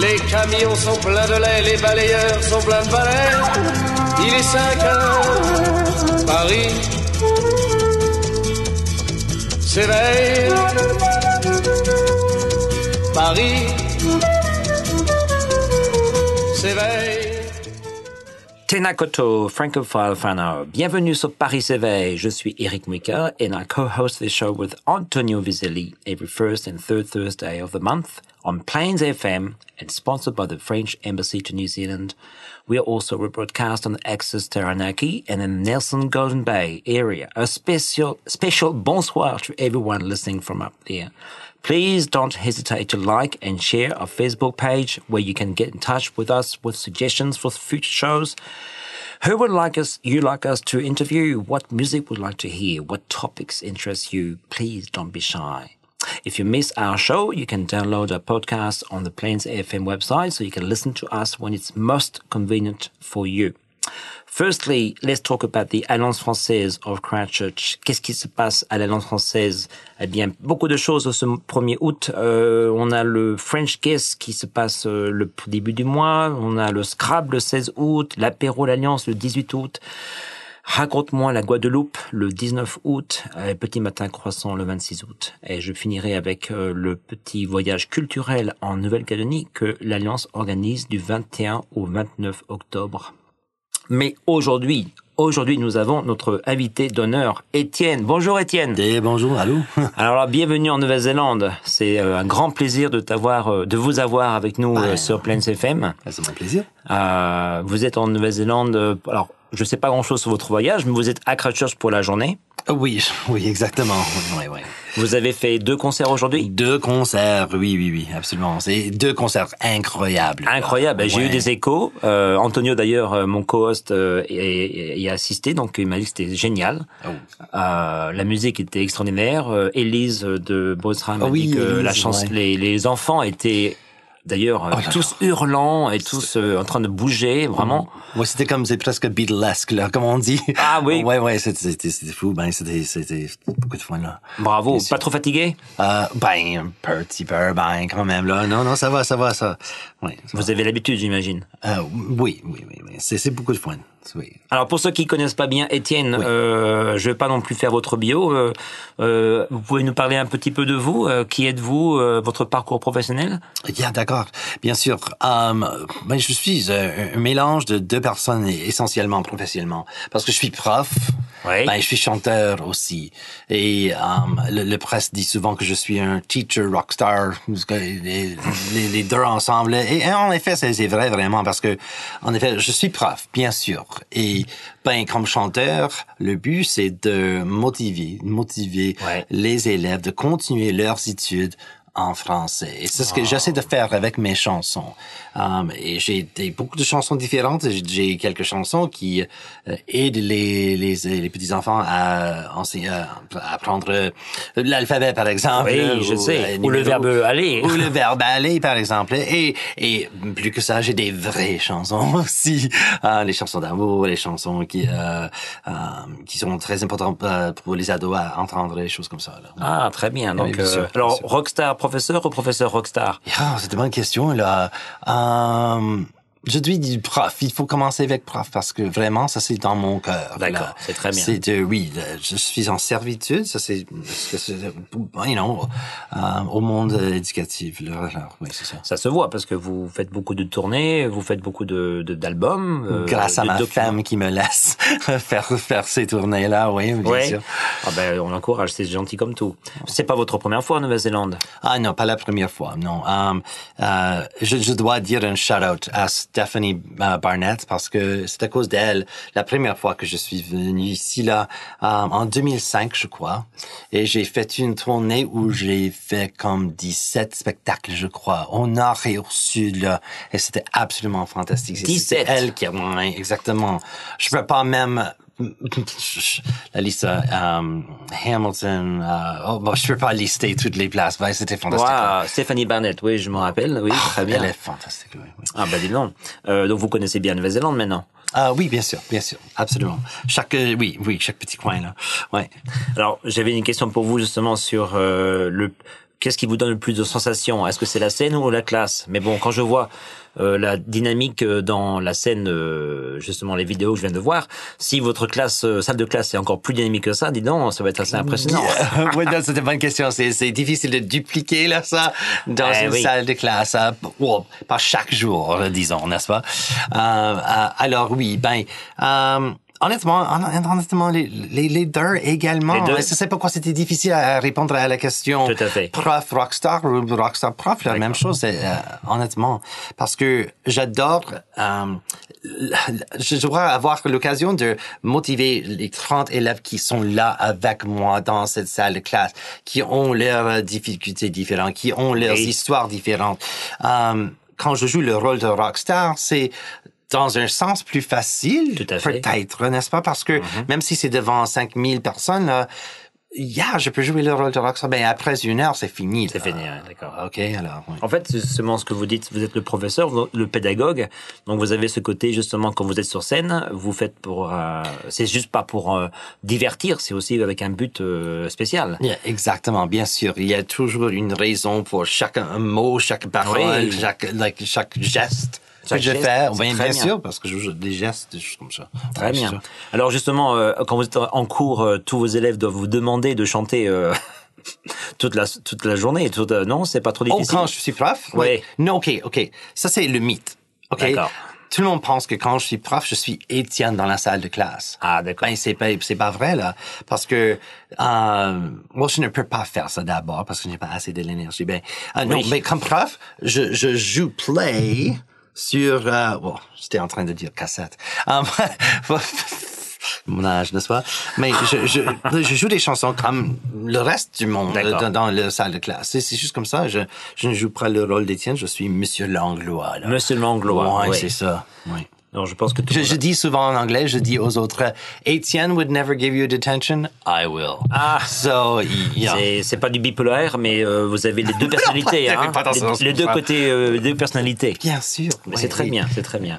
Les camions sont pleins de lait, les balayeurs sont pleins de balais. Il est 5 heures, Paris s'éveille. Paris Tenakoto, Francophile Fano. Bienvenue sur Paris s'éveille. Je suis Eric Mika and I co-host this show with Antonio Vizelli every first and third Thursday of the month on Plains FM and sponsored by the French Embassy to New Zealand. We are also rebroadcast on the Access Taranaki and in the Nelson Golden Bay area. A special, special bonsoir to everyone listening from up there. Please don't hesitate to like and share our Facebook page where you can get in touch with us with suggestions for future shows. Who would like us, you like us to interview? What music would like to hear? What topics interest you? Please don't be shy. If you miss our show, you can download our podcast on the Plains FM website so you can listen to us when it's most convenient for you. Firstly, let's talk about the Alliance Française of Christchurch. Qu'est-ce qui se passe à l'Alliance Française? Eh bien, beaucoup de choses ce 1er août. Euh, on a le French Kiss qui se passe euh, le début du mois. On a le Scrabble le 16 août, l'apéro l'Alliance le 18 août. Raconte-moi la Guadeloupe le 19 août, et Petit Matin Croissant le 26 août. Et je finirai avec euh, le petit voyage culturel en Nouvelle-Calédonie que l'Alliance organise du 21 au 29 octobre. Mais aujourd'hui, aujourd'hui, nous avons notre invité d'honneur, Étienne. Bonjour Étienne. Et bonjour, allô. Alors bienvenue en Nouvelle-Zélande. C'est euh, un grand plaisir de t'avoir, euh, de vous avoir avec nous euh, Ouais. sur Plains FM. C'est mon plaisir. Euh, vous êtes en Nouvelle-Zélande. euh, alors, je sais pas grand-chose sur votre voyage, mais vous êtes à Christchurch pour la journée. Ah Oui, oui, exactement. Oui, oui. Vous avez fait deux concerts aujourd'hui? Deux concerts, oui, oui, oui, absolument. C'est deux concerts incroyables. Incroyable. J'ai eu des échos. Euh, Antonio, d'ailleurs, euh, mon co-host, euh, y, y a assisté, donc il m'a dit que c'était génial. Oh. Euh, la musique était extraordinaire. Euh, Élise de Bosram Ah a oui, dit que la chance, ouais. les, les enfants étaient d'ailleurs euh, Oh tous hurlants et tous euh, en train de bouger, vraiment. Ouais, c'était comme, c'est presque Beatlesque, là, comme on dit. Ah oui. Ouais, ouais, c'était, fou. Ben, c'était, c'était beaucoup de fun, là. Bravo. Pas trop fatigué? Euh, ben, un petit peu, ben, quand même, là. Non, non, ça va, ça va, ça. Vous avez l'habitude, j'imagine. Euh, oui, oui, oui, oui. C'est, beaucoup de fun. Oui. Alors pour ceux qui connaissent pas bien Étienne, euh, je vais pas non plus faire votre bio. Euh, euh, vous pouvez nous parler un petit peu de vous. Qui êtes-vous Votre parcours professionnel? Yeah, d'accord. Bien sûr. Um, ben, je suis un mélange de deux personnes essentiellement professionnellement. Parce que je suis prof. Oui. Ben, je suis chanteur aussi. Et um, le, le presse dit souvent que je suis un teacher rockstar. Les, les, les deux ensemble. Et, et en effet, c'est c'est vrai vraiment parce que, en effet, je suis prof, bien sûr. Et ben, comme chanteur, le but c'est de motiver, motiver Ouais. les élèves de continuer leurs études en français. Et c'est ce que j'essaie de faire avec mes chansons. Um, et j'ai beaucoup de chansons différentes. J'ai- quelques chansons qui euh, aident les, les, les petits-enfants à, enseigner- à apprendre euh, l'alphabet, par exemple. Oui, je sais. euh, Ou le verbe aller. Ou le verbe aller, par exemple. Et, et plus que ça, j'ai des vraies chansons aussi. Euh, les chansons d'amour, les chansons qui, euh, euh, qui sont très importantes euh, pour les ados à entendre, des choses comme ça. Là. Ah, très bien. Oui, Donc, bien sûr, euh, bien alors, rockstar professeur ou professeur rockstar une bonne question, là. Je dis du prof. Il faut commencer avec prof parce que vraiment, ça, c'est dans mon cœur. D'accord, là. c'est très bien. C'est de, oui, je suis en servitude. Ça, c'est, you know, euh, au monde éducatif. Là, Alors, oui, c'est ça. Ça se voit parce que vous faites beaucoup de tournées, vous faites beaucoup de d'albums. euh, Grâce à ma documents. femme qui me laisse faire, faire ces tournées-là, oui, bien Ouais. sûr. Ah ben, on l'encourage, c'est gentil comme tout. C'est pas votre première fois en Nouvelle-Zélande? Ah non, pas la première fois, non. Um, euh, je, je dois dire un shout-out à Stephanie euh, Barnett parce que c'est à cause d'elle la première fois que je suis venu ici là euh, en 2005 je crois et j'ai fait une tournée où j'ai fait comme 17 spectacles je crois au nord et au sud là et c'était absolument fantastique. 17 elle qui a exactement. Je peux pas même la liste euh, Hamilton euh, oh, bon, je peux pas lister toutes les places ouais, c'était fantastique wow, Stephanie Barnett oui je me rappelle oui oh, très bien elle est fantastique oui, oui. ah bah dis donc euh, donc vous connaissez bien Nouvelle-Zélande maintenant? Ah oui, bien sûr, bien sûr, absolument. Chaque, euh, oui, oui, chaque petit coin là. Ouais. Alors, j'avais une question pour vous justement sur euh, le qu'est-ce qui vous donne le plus de sensations? Est-ce que c'est la scène ou la classe? Mais bon, quand je vois euh, la dynamique euh, dans la scène, euh, justement les vidéos que je viens de voir, si votre classe, euh, salle de classe est encore plus dynamique que ça, dis donc, ça va être assez impressionnant. oui, c'est une bonne question. C'est, difficile de dupliquer là ça dans Eh une oui. salle de classe, hein, oh, pas chaque jour, disons, n'est-ce pas? Euh, euh, Alors oui, ben. Honnêtement, hon- honnêtement, les, les, les deux également. Les deux? Je sais pourquoi c'était difficile à répondre à la question. Tout à fait. Prof, rockstar ou rockstar prof, la même chose, euh, honnêtement. Parce que j'adore, euh, je dois avoir l'occasion de motiver les 30 élèves qui sont là avec moi dans cette salle de classe, qui ont leurs difficultés différentes, qui ont leurs histoires différentes. Euh, quand je joue le rôle de rockstar, c'est dans un sens plus facile, Tout à fait. peut-être, n'est-ce pas? Parce que même si c'est devant 5000 personnes, là, yeah, je peux jouer le rôle de rockstar. Ben, après une heure, c'est fini. C'est fini, d'accord. OK, alors. oui. En fait, c'est justement ce que vous dites, vous êtes le professeur, le pédagogue, donc vous avez ce côté justement quand vous êtes sur scène, vous faites pour, euh, c'est juste pas pour euh, divertir, c'est aussi avec un but euh, spécial. Yeah, exactement, bien sûr. Il y a toujours une raison pour chaque mot, chaque parole, Oui. chaque, like, chaque geste que je fais. c'est Bien, bien sûr, parce que je joue des gestes, des choses comme ça. Très bien. ça. Alors justement, euh, quand vous êtes en cours, euh, tous vos élèves doivent vous demander de chanter euh, toute la toute la journée. Toute, euh, non, c'est pas trop Oh, difficile? quand je suis prof? Oui. Non, OK, OK. Ça, c'est le mythe. OK? D'accord. Tout le monde pense que quand je suis prof, je suis Étienne dans la salle de classe. Ah, d'accord. Ben, c'est pas, c'est pas vrai, là. Parce que, euh, moi, je ne peux pas faire ça d'abord parce que j'ai pas assez de l'énergie. Ben, euh, non, mais comme prof, je, je joue play sur, euh, bon, j'étais en train de dire cassette. Um, mon âge, n'est-ce pas? Mais je, je, je joue des chansons comme le reste du monde D'accord. dans, dans la salle de classe. C'est, c'est juste comme ça. Je, je ne joue pas le rôle d'Étienne, je suis Monsieur Langlois, là. Monsieur Langlois, Ouais, oui. c'est ça. Oui. Je pense que tout Je, le monde- je dis souvent en anglais, je dis aux autres, Etienne would never give you detention, I will. Ah. So, yeah. C'est, pas du bipolaire, mais euh, vous avez les deux personnalités, hein, les, les deux côtés, euh, les deux personnalités. Bien sûr. Mais Oui, c'est très oui. bien, c'est très bien.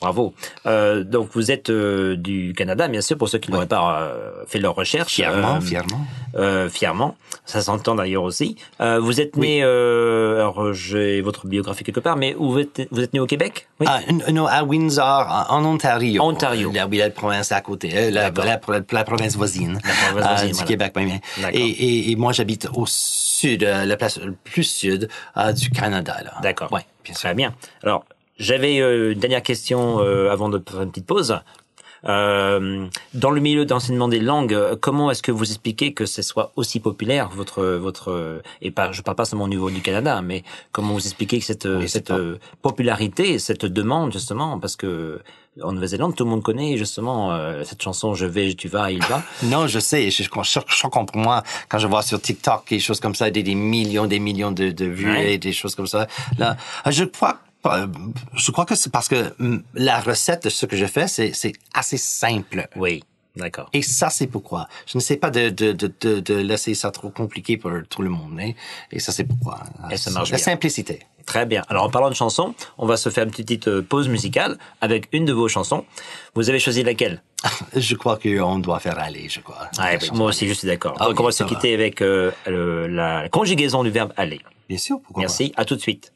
Bravo. Euh, donc vous êtes euh, du Canada, bien sûr, pour ceux qui n'auraient pas euh, fait leur recherche. Fièrement, Euh, fièrement. euh, fièrement. Ça s'entend d'ailleurs aussi. Euh, vous êtes né, euh, alors j'ai votre biographie quelque part, mais où vous êtes, vous êtes né au Québec? Oui. Ah, non, à Windsor, en Ontario. Ontario. Là, oui, la province à côté, la, la, la, la province voisine. La province voisine, du voilà. Québec, bien, bien. D'accord. Et, et, et moi, j'habite au sud, euh, la place le plus sud euh, du Canada, là. D'accord. Ouais, bien sûr. Très bien. Alors, j'avais euh, une dernière question euh, avant de faire une petite pause. Euh, dans le milieu d'enseignement des langues, comment est-ce que vous expliquez que ce soit aussi populaire votre votre et pas je parle pas seulement au niveau du Canada, mais comment vous expliquez que cette Oui, cette popularité, cette demande justement parce que en Nouvelle-Zélande tout le monde connaît justement euh, cette chanson je vais tu vas il va. Non, je sais. Je, je, je, pour moi quand je vois sur TikTok des choses comme ça, des, des millions, des millions de, de vues Ouais. et des choses comme ça. Là, je crois. Euh, Je crois que c'est parce que hum, la recette de ce que je fais, c'est assez simple. Oui, d'accord. Et ça, c'est pourquoi. Je ne sais pas de, de, de, de, de laisser ça trop compliqué pour tout le monde. hein. Et ça, c'est pourquoi. Et ça marche La bien. simplicité. Très bien. Alors en parlant de chansons, on va se faire une petite euh, pause musicale avec une de vos chansons. Vous avez choisi laquelle? Je crois qu'on doit faire aller, je crois. Ah, oui, moi aussi, je suis d'accord. Ah, Donc, on va se va. quitter avec euh, le- la conjugaison du verbe aller. Bien sûr, pourquoi Merci, à tout de suite.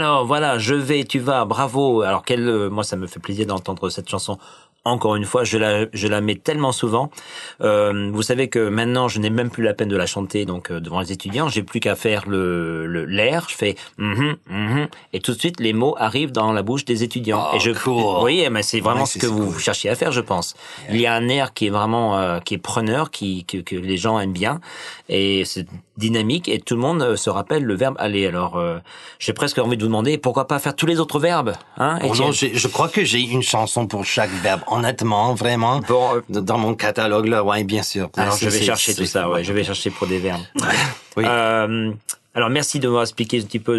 Alors voilà, je vais, tu vas, bravo. Alors quel, euh, moi ça me fait plaisir d'entendre cette chanson. Encore une fois, je la, je la mets tellement souvent. Euh, vous savez que maintenant, je n'ai même plus la peine de la chanter donc euh, devant les étudiants. J'ai plus qu'à faire le le- l'air. Je fais mhm, mhm, et tout de suite les mots arrivent dans la bouche des étudiants. Oh, et je, cool. oui, mais c'est vraiment Ouais, ce que vous cherchiez à faire, je pense. Il y a un air qui est vraiment euh, qui est preneur, qui que, que les gens aiment bien et c'est dynamique et tout le monde euh, se rappelle le verbe aller. Alors euh, j'ai presque envie de vous demander pourquoi pas faire tous les autres verbes, hein Oh Étienne? non, je crois que j'ai une chanson pour chaque verbe. Honnêtement, vraiment. Bon, euh, Dans mon catalogue, là, ouais, bien sûr. Alors je vais chercher tout ça, ouais, je vais chercher pour des verbes. Oui. Euh, alors merci de m'avoir expliqué un petit peu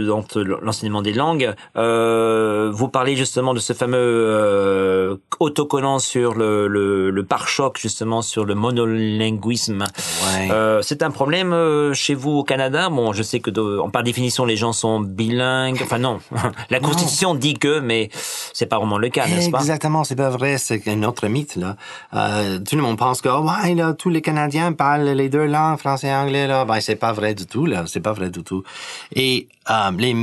l'enseignement des langues. Euh, vous parlez justement de ce fameux euh, autocollant sur le, le, le pare-choc justement sur le monolinguisme. Ouais. Euh, c'est un problème euh, chez vous au Canada? Bon, je sais que de, par définition les gens sont bilingues. Enfin non, la Constitution dit que, mais c'est pas vraiment le cas, n'est-ce pas? Exactement, c'est pas vrai, c'est un autre mythe là. Euh, tout le monde pense que oh, ouais là, tous les Canadiens parlent les deux langues, français et anglais là. Ben c'est pas vrai du tout là, c'est pas vrai du tout. Et euh, les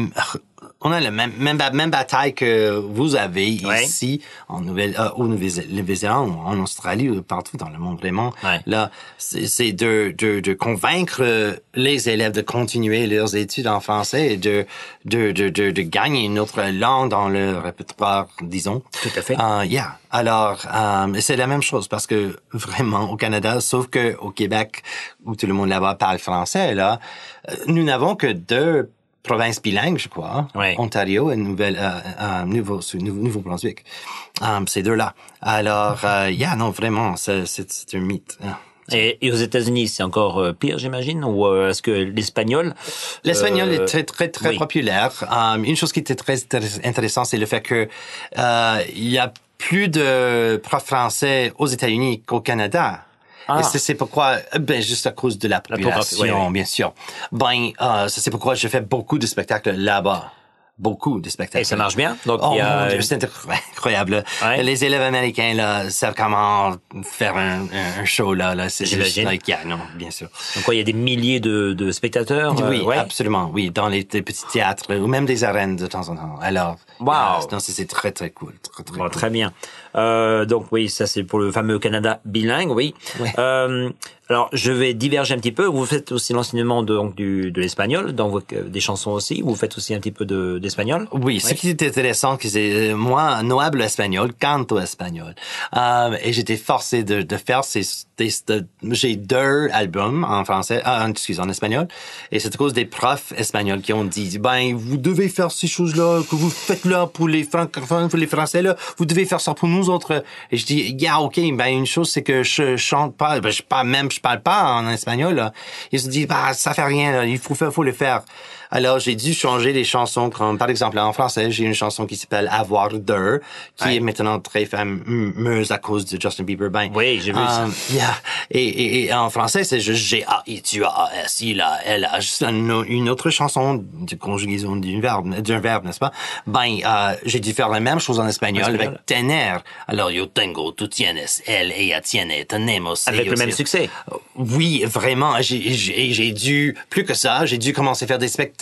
on a la même même, même bataille que vous avez Ouais. ici en Nouvelle euh, au Nouvelle-Zélande, en Australie, ou partout dans le monde vraiment. Ouais. Là, c'est c'est de, de de convaincre euh, les élèves de continuer leurs études en français et de de de de, de gagner une autre langue dans le répertoire, disons. Tout à fait. Euh, yeah. Alors, euh, c'est la même chose parce que vraiment au Canada, sauf que au Québec où tout le monde là-bas parle français, là, euh, nous n'avons que deux provinces bilingues, je crois, Ouais. Ontario et Nouvelle, euh, euh, Nouveau, Nouveau, Nouveau-Brunswick. Euh, ces deux-là. Alors, euh, yeah, non, vraiment, c'est, un mythe. hein. Et, et aux États-Unis, c'est encore euh, pire, j'imagine, ou euh, est-ce que l'espagnol L'espagnol est très très très oui. populaire. Euh, une chose qui était très intér- intéressante, c'est le fait que il y a plus de profs français aux États-Unis qu'au Canada. Ah. Et c'est, c'est pourquoi, euh, ben juste à cause de la population, oui, oui. bien sûr. Ben, euh, c'est pourquoi je fais beaucoup de spectacles là-bas. Beaucoup de spectacles. Et ça marche bien? Donc Oh a c'est incro- incroyable. Ouais. Les élèves américains là savent comment faire un, un show là. là. C'est juste like, yeah, non, bien sûr. donc quoi, il y a des milliers de, de spectateurs. euh, Oui, ouais. absolument. Oui, dans les, les petits théâtres ou même des arènes de temps en temps. Alors, Wow. euh, c'est c'est très très cool, très très Bon, cool. très bien. Euh, donc oui, ça c'est pour le fameux Canada bilingue, oui. Ouais. Euh, alors je vais diverger un petit peu. Vous faites aussi l'enseignement de, donc du de l'espagnol dans vos, euh, des chansons aussi. Vous faites aussi un petit peu de d'espagnol? Oui, ce qui est intéressant, que c'est euh, moi, no hablo espagnol, canto espagnol, euh, et j'étais forcé de, de faire ces, de- j'ai deux albums en français, ah, excuse, en espagnol, et c'est à cause des profs espagnols qui ont dit, ben, vous devez faire ces choses-là que vous faites là pour les francophones, pour les français là, vous devez faire ça pour nous autres. Et je dis, yeah, ok, ben une chose c'est que je chante pas, ben je pas même, je parle pas en espagnol. Là. Ils se disent, bah ça fait rien, là, il faut le faire. Alors j'ai dû changer les chansons, comme par exemple en français, j'ai une chanson qui s'appelle Avoir deux, qui Ouais. est maintenant très fameuse à cause de Justin Bieber. Ben, Oui, j'ai vu ça. euh, yeah. Et, et, et en français, c'est juste G A I tu A A S il a elle a juste une, autre chanson de conjugaison d'un verbe, d'un verbe, n'est-ce pas? Ben, euh, j'ai dû faire la même chose en espagnol, En espagnol. avec tener. Alors yo tengo, tu tienes, elle ella tiene, tenemos. Avec le même succès. Oui, vraiment. J'ai dû, plus que ça, j'ai dû commencer à faire des spectacles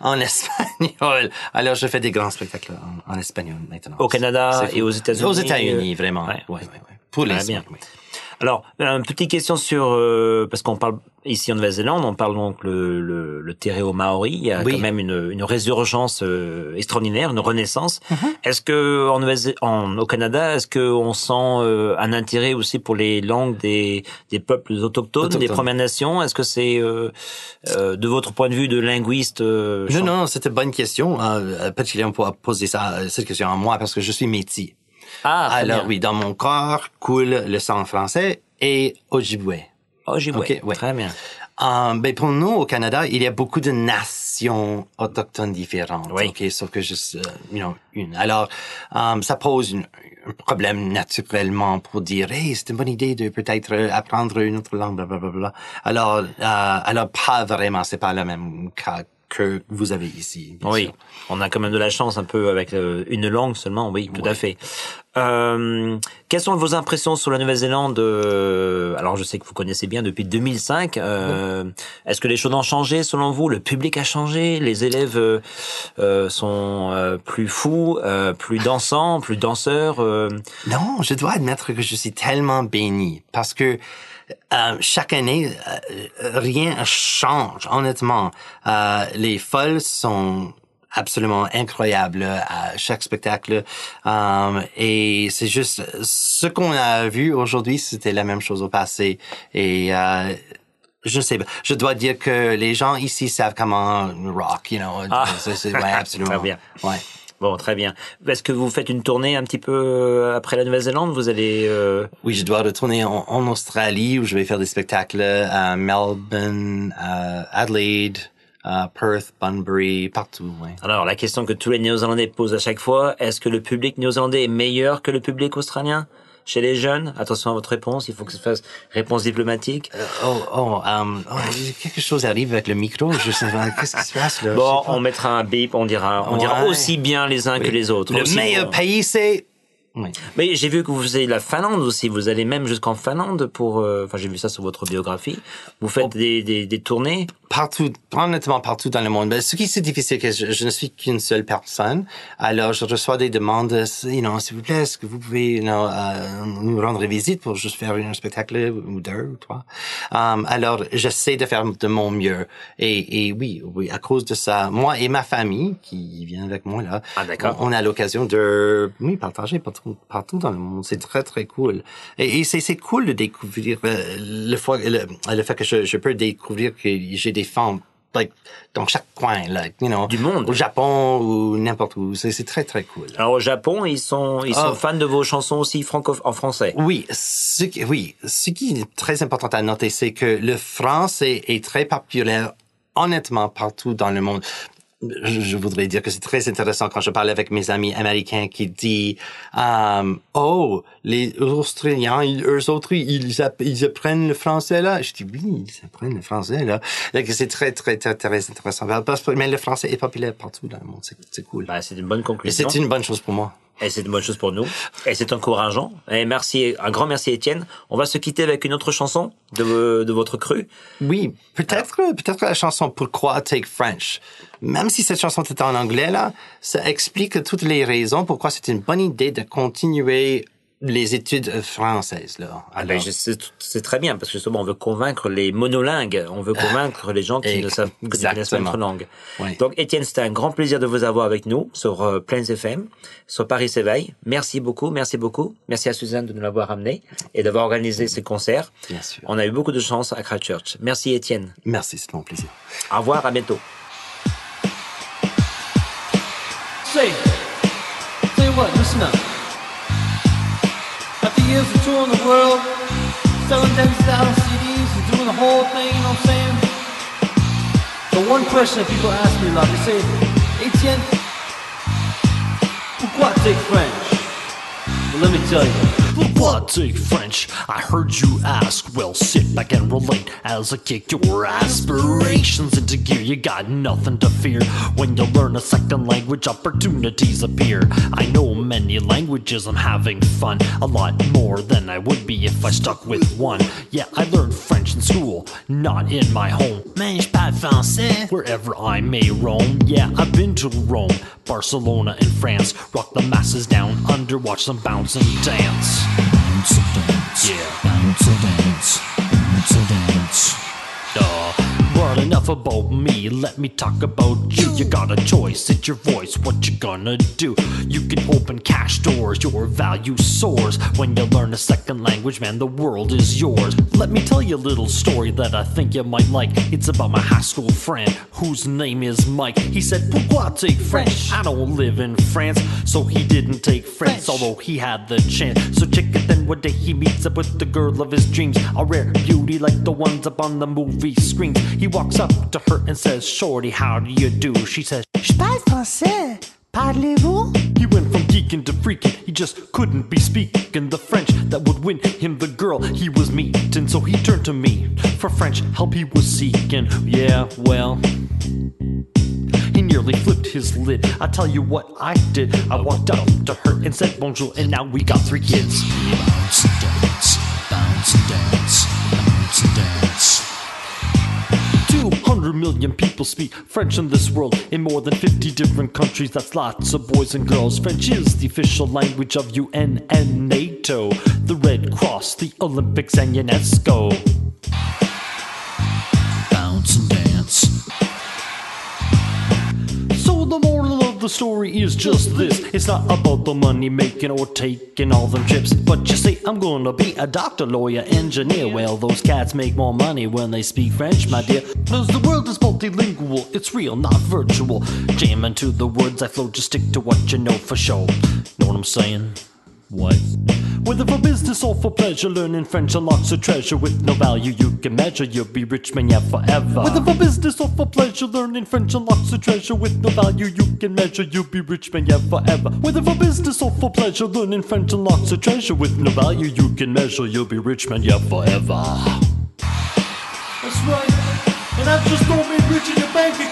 en espagnol. Alors, je fais des grands spectacles en, en espagnol maintenant. Au Canada et aux États-Unis, Aux États-Unis, euh, vraiment. ouais. Ouais, ouais. Pour les Très bien. Alors, une petite question sur euh, parce qu'on parle ici en Nouvelle-Zélande, on parle donc le le, le Tereo Maori. Il y a Oui. quand même une, une résurgence euh, extraordinaire, une renaissance. Mm-hmm. Est-ce que en, Nouvelle- en au Canada, est-ce que on sent euh, un intérêt aussi pour les langues des des peuples autochtones, des. Premières Nations? Est-ce que c'est euh, euh, de votre point de vue de linguiste euh, Non, non, c'était une bonne question. Euh, particulièrement pour poser ça, euh, cette question à moi, parce que je suis métis. Ah, Alors bien. oui, dans mon corps coule le sang français et Ojibwe. Ojibwe. Ok, ouais. Très bien. Euh, ben pour nous au Canada, il y a beaucoup de nations autochtones différentes. Oui. Ok, sauf que juste, euh, you know, une. Alors, euh, ça pose une- un problème naturellement pour dire, hey, c'est une bonne idée de peut-être euh, apprendre une autre langue, blablabla. Alors, euh, alors pas vraiment, c'est pas le même cas que vous avez ici. Oui, sûr. on a quand même de la chance un peu avec euh, une langue seulement, oui, tout à fait. Euh, quelles sont vos impressions sur la Nouvelle-Zélande euh, Alors, je sais que vous connaissez bien depuis 2005. Euh, Est-ce que les choses ont changé selon vous? Le public a changé? Les élèves euh, sont euh, plus fous, euh, plus dansants, plus danseurs euh, Non, je dois admettre que je suis tellement béni parce que euh, chaque année, euh, rien change, honnêtement. Euh, les folles sont absolument incroyables à chaque spectacle. Et c'est juste ce qu'on a vu aujourd'hui, c'était la même chose au passé. Et je sais pas. Je dois dire que les gens ici savent comment rock, you know. Ah. C'est- c'est- ouais, absolument. Très bien. Ouais. Bon, très bien. Est-ce que vous faites une tournée un petit peu euh, après la Nouvelle-Zélande? Vous allez euh, Oui, je dois retourner en, en Australie où je vais faire des spectacles à Melbourne, à Adelaide, à Perth, Bunbury, partout. Ouais. Alors, la question que tous les Néo-Zélandais posent à chaque fois, est-ce que le public néo-zélandais est meilleur que le public australien? Chez les jeunes Attention à votre réponse, il faut que ce fasse réponse diplomatique. Oh, oh, um, oh, quelque chose arrive avec le micro. Je sais pas. Qu'est-ce qui se passe là? Bon, on mettra un bip, on dira, on dira aussi bien les uns que les autres. Le meilleur bon. pays, c'est. Oui. Mais j'ai vu que vous faisiez la Finlande aussi. Vous allez même jusqu'en Finlande pour. euh, Enfin, j'ai vu ça sur votre biographie. Vous faites Oh. des, des, des tournées? Partout, honnêtement, partout dans le monde. Ben, ce qui c'est difficile, que je, je ne suis qu'une seule personne. Alors, je reçois des demandes, you know, s'il vous plaît, est-ce que vous pouvez, you know, euh, nous rendre visite pour juste faire un spectacle ou deux ou trois? Um, alors, j'essaie de faire de mon mieux. Et, et oui, oui, à cause de ça, moi et ma famille qui vient avec moi là, Ah, on, on a l'occasion de, oui, partager partout, partout dans le monde. C'est très très cool. Et, et c'est c'est cool de découvrir euh, le, fois, le, le fait que je, je peux découvrir que j'ai des fans like, dans chaque coin, like, you know, Du monde. au Japon ou n'importe où. C'est c'est très très cool. Alors au Japon, ils sont ils sont Ah. fans de vos chansons aussi franco en français. Oui, ce qui, oui, ce qui est très important à noter, c'est que le français est très populaire, honnêtement, partout dans le monde. Je, voudrais dire que c'est très intéressant quand je parle avec mes amis américains qui disent um, oh les Australiens ils, eux autres ils, app- ils apprennent le français là. Je dis oui ils apprennent le français là. C'est très très très très intéressant. Parce que- mais le français est populaire partout dans le monde. C'est cool. Bah, c'est une bonne conclusion. c'est une bonne chose pour moi Et c'est une bonne chose pour nous. Et c'est encourageant. Et merci, un grand merci Étienne. On va se quitter avec une autre chanson de, de votre cru. Oui, peut-être peut-être la chanson Pourquoi Take French. Même si cette chanson est en anglais là, ça explique toutes les raisons pourquoi c'est une bonne idée de continuer les études françaises là. Ah ben, c'est très bien parce que justement on veut convaincre les monolingues, on veut convaincre les gens qui ne savent que connaissent pas notre langue. Oui. Donc Étienne, c'était un grand plaisir de vous avoir avec nous sur euh, Plains FM, sur Paris s'éveille. Merci beaucoup, merci beaucoup. Merci à Suzanne de nous l'avoir amené et d'avoir organisé ces concerts. Bien sûr. On a eu beaucoup de chance à Christchurch. Merci Étienne. Merci, c'est mon plaisir. Au revoir, à bientôt. Say, what, listen up. Years of touring the world, selling tens of thousands of CDs and doing the whole thing, you know what I'm saying? The one question that people ask me a lot, they say, Etienne, pourquoi take French? Well, let me tell you. Pourquoi take French? I heard you ask. Well, sit back and relate as I kick your aspirations into gear. You got nothing to fear when you learn a second language. Opportunities appear. I know many languages. I'm having fun a lot more than I would be if I stuck with one. Yeah, I learned French in school, not in my home. Mais je parle français. Wherever I may roam, yeah, I've been to Rome, Barcelona, and France. Rock the masses down under, watch them bounce and dance bounce, dance, yeah, bounce, dance, bounce, dance. Duh. Berlin enough about me, let me talk about you. You got a choice, it's your voice, what you gonna do? You can open cash doors, your value soars. When you learn a second language, man, the world is yours. Let me tell you a little story that I think you might like. It's about my high school friend, whose name is Mike. He said, Pourquoi take French? I don't live in France, so he didn't take French, although he had the chance. So check it then one day he meets up with the girl of his dreams, a rare beauty like the ones up on the movie screens. He walks up to her and says, Shorty, how do you do? She says, Je parle français. Parlez-vous? he went from geeking to freaking. He just couldn't be speaking the French that would win him the girl he was meeting. So he turned to me for French help he was seeking. Yeah, well. He nearly flipped his lid. I tell you what I did. I walked up to her and said bonjour, and now we got three kids. Bounce and dance, bounce and dance, 200 million people speak French in this world in more than 50 different countries. That's lots of boys and girls. French is the official language of UN and NATO, the Red Cross, the Olympics, and UNESCO. Story is just this. It's not about the money making or taking all them trips. But you say, I'm gonna be a doctor, lawyer, engineer. Well, those cats make more money when they speak French, my dear. Cause the world is multilingual, it's real, not virtual. Jam into the words I flow, just stick to what you know for sure. Know what I'm saying? What? Whether for business or for pleasure, learning French unlocks a treasure with no value you can measure. You'll be rich man, yeah, forever. Whether for business or for pleasure, learning French unlocks a treasure with no value you can measure. You'll be rich man, yeah, forever. Whether for business or for pleasure, learning French unlocks a treasure with no value you can measure. You'll be rich man, yeah, forever. That's right. And I've just don't rich in your bank account.